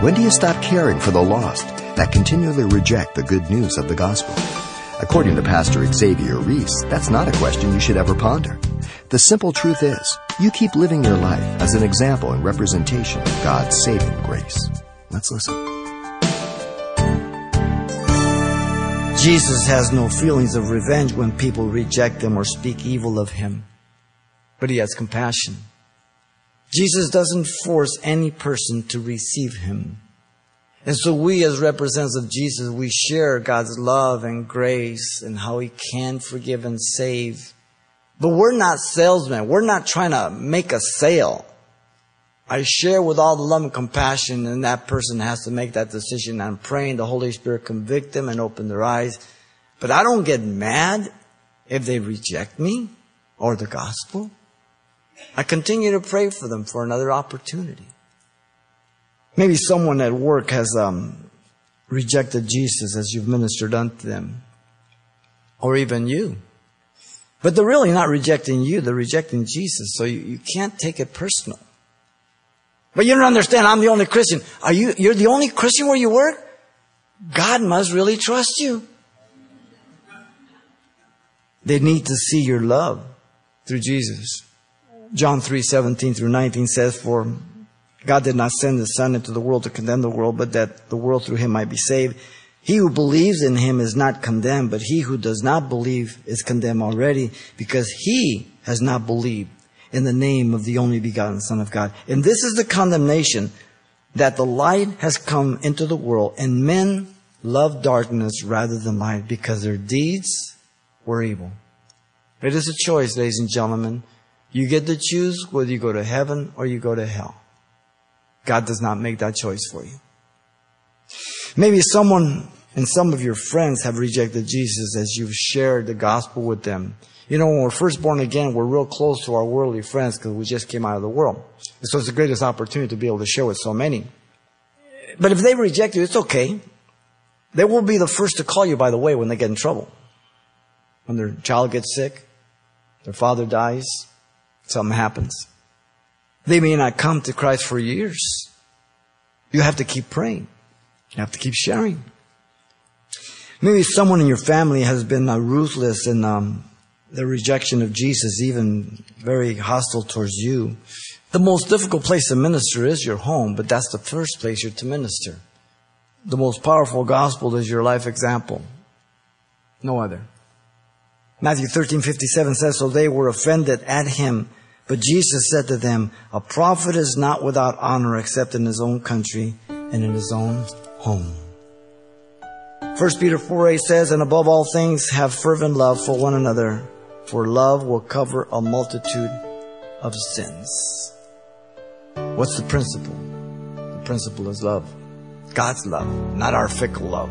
When do you stop caring for the lost that continually reject the good news of the gospel? According to Pastor Xavier Reese, that's not a question you should ever ponder. The simple truth is, you keep living your life as an example and representation of God's saving grace. Let's listen. Jesus has no feelings of revenge when people reject him or speak evil of him, but he has compassion. Jesus doesn't force any person to receive him. And so we as representatives of Jesus, we share God's love and grace and how he can forgive and save. But we're not salesmen. We're not trying to make a sale. I share with all the love and compassion and that person has to make that decision. I'm praying the Holy Spirit convict them and open their eyes. But I don't get mad if they reject me or the gospel. I continue to pray for them for another opportunity. Maybe someone at work has um, rejected Jesus as you've ministered unto them, or even you. But they're really not rejecting you, they're rejecting Jesus, so you, you can't take it personal. But you don't understand, I'm the only Christian. Are you, you're the only Christian where you work? God must really trust you. They need to see your love through Jesus. John 3, 17 through 19 says, For God did not send his son into the world to condemn the world, but that the world through him might be saved. He who believes in him is not condemned, but he who does not believe is condemned already because he has not believed in the name of the only begotten son of God. And this is the condemnation that the light has come into the world and men love darkness rather than light because their deeds were evil. It is a choice, ladies and gentlemen. You get to choose whether you go to heaven or you go to hell. God does not make that choice for you. Maybe someone and some of your friends have rejected Jesus as you've shared the gospel with them. You know, when we're first born again, we're real close to our worldly friends because we just came out of the world. So it's the greatest opportunity to be able to share with so many. But if they reject you, it's okay. They will be the first to call you, by the way, when they get in trouble. When their child gets sick, their father dies, something happens. They may not come to Christ for years. You have to keep praying. You have to keep sharing. Maybe someone in your family has been uh, ruthless in um, the rejection of Jesus, even very hostile towards you. The most difficult place to minister is your home, but that's the first place you're to minister. The most powerful gospel is your life example. No other. Matthew 13:57 says, "So they were offended at him." But Jesus said to them, A prophet is not without honor except in his own country and in his own home. 1 Peter 4 8 says, And above all things, have fervent love for one another, for love will cover a multitude of sins. What's the principle? The principle is love. God's love, not our fickle love.